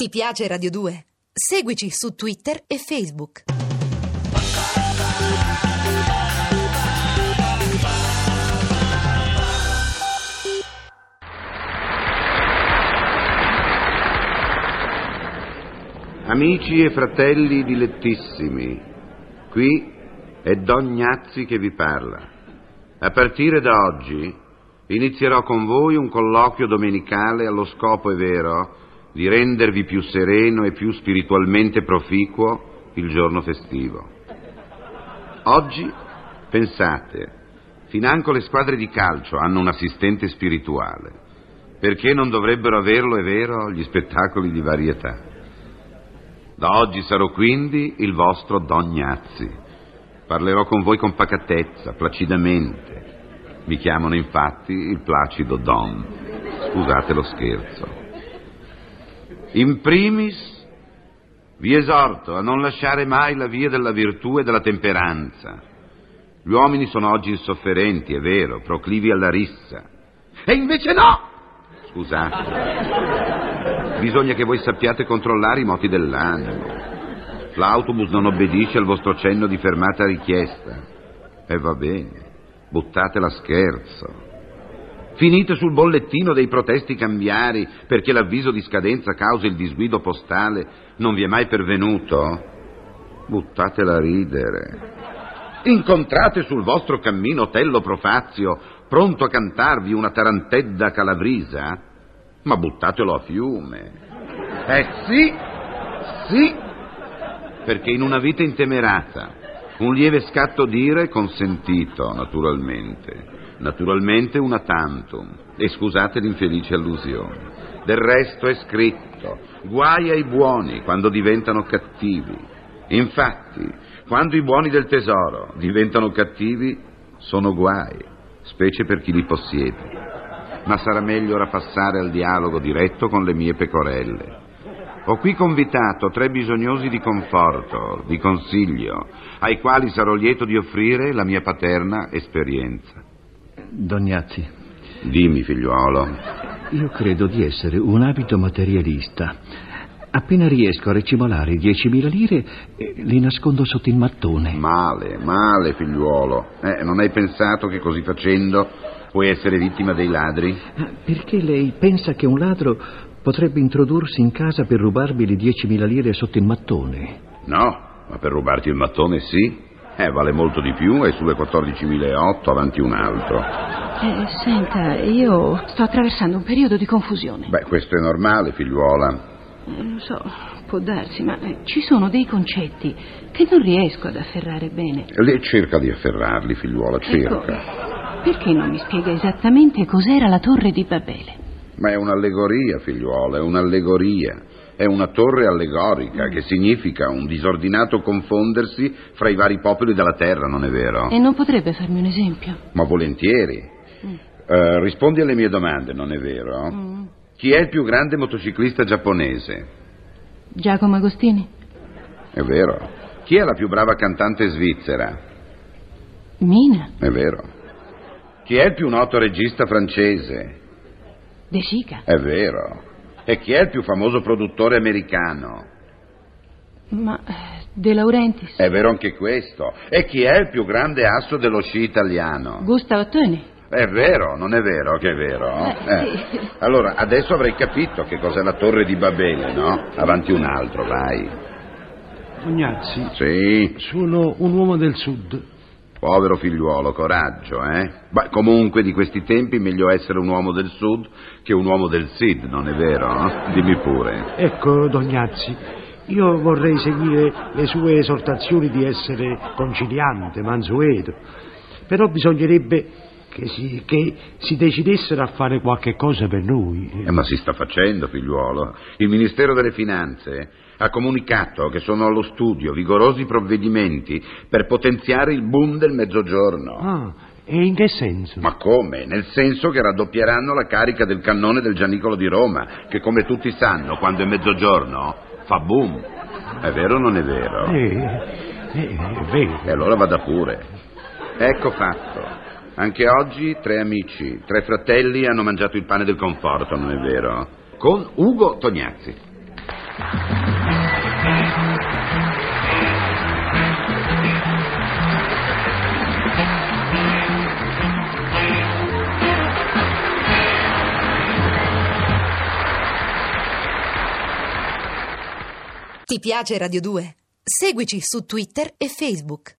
Ti piace Radio 2? Seguici su Twitter e Facebook. Amici e fratelli dilettissimi, qui è Don Gnazzi che vi parla. A partire da oggi inizierò con voi un colloquio domenicale allo scopo, è vero, di rendervi più sereno e più spiritualmente proficuo il giorno festivo. Oggi, pensate, financo le squadre di calcio hanno un assistente spirituale. Perché non dovrebbero averlo, è vero, gli spettacoli di varietà? Da oggi sarò quindi il vostro Don Gnazzi. Parlerò con voi con pacatezza, placidamente. Mi chiamano infatti il placido Don. Scusate lo scherzo. In primis, vi esorto a non lasciare mai la via della virtù e della temperanza. Gli uomini sono oggi insofferenti, è vero, proclivi alla rissa. E invece no! Scusate. Bisogna che voi sappiate controllare i moti dell'animo. L'autobus non obbedisce al vostro cenno di fermata richiesta. E va bene, buttatela scherzo. Finite sul bollettino dei protesti cambiari perché l'avviso di scadenza causa il disguido postale non vi è mai pervenuto? Buttatela a ridere. Incontrate sul vostro cammino Tello Profazio, pronto a cantarvi una tarantedda calabrisa? Ma buttatelo a fiume. Eh sì, sì, perché in una vita intemerata un lieve scatto d'ira è consentito, naturalmente. Naturalmente una tantum. E scusate l'infelice allusione. Del resto è scritto, guai ai buoni quando diventano cattivi. Infatti, quando i buoni del tesoro diventano cattivi, sono guai, specie per chi li possiede. Ma sarà meglio ora passare al dialogo diretto con le mie pecorelle. Ho qui convitato tre bisognosi di conforto, di consiglio, ai quali sarò lieto di offrire la mia paterna esperienza. Dognazzi, Dimmi, figliuolo. io credo di essere un abito materialista. Appena riesco a recimolare 10.000 lire, eh, li nascondo sotto il mattone. Male, male, figliuolo. Eh, non hai pensato che così facendo puoi essere vittima dei ladri? Ah, Perché lei pensa che un ladro potrebbe introdursi in casa per rubarmi le 10.000 lire sotto il mattone? No, ma per rubarti il mattone sì. Eh, vale molto di più e sulle 14.008 avanti un altro. Eh, senta, io sto attraversando un periodo di confusione. Beh, questo è normale, figliuola. Eh, lo so, può darsi, ma eh, ci sono dei concetti che non riesco ad afferrare bene. Lei cerca di afferrarli, figliuola, Ecco, cerca. perché non mi spiega esattamente cos'era la torre di Babele? Ma è un'allegoria, figliuola, è un'allegoria. È una torre allegorica, che significa un disordinato confondersi fra i vari popoli della terra, non è vero? E non potrebbe farmi un esempio? Ma volentieri. Eh, rispondi alle mie domande, non è vero? Mm. Chi è il più grande motociclista giapponese? Giacomo Agostini? È vero. Chi è la più brava cantante svizzera? Mina? È vero. Chi è il più noto regista francese? De Sica? È vero. E chi è il più famoso produttore americano? Ma eh, De Laurentiis? È vero anche questo. E chi è il più grande asso dello sci italiano? Gustavo Töni? È vero, non è vero che è vero? Eh, sì. Allora, adesso avrei capito che cos'è la torre di Babele, no? Avanti un altro, vai. Tognazzi, Sì, sono un uomo del sud. Povero figliuolo, coraggio, eh? Beh, comunque di questi tempi meglio essere un uomo del sud che un uomo del Sid, non è vero? Dimmi pure. Ecco, Dognazzi, io vorrei seguire le sue esortazioni di essere conciliante, mansueto, però bisognerebbe che si, che si decidessero a fare qualche cosa per noi. Eh, ma si sta facendo, figliuolo. Il Ministero delle Finanze ha comunicato che sono allo studio vigorosi provvedimenti per potenziare il boom del mezzogiorno. Ah, e in che senso? Ma come? Nel senso che raddoppieranno la carica del cannone del Gianicolo di Roma, che come tutti sanno, quando è mezzogiorno, fa boom. È vero o non è vero? Eh, eh, è vero. E allora vada pure. Ecco fatto. Anche oggi tre amici, tre fratelli hanno mangiato il pane del conforto, non è vero? Con Ugo Tognazzi. Ti piace Radio 2? Seguici su Twitter e Facebook.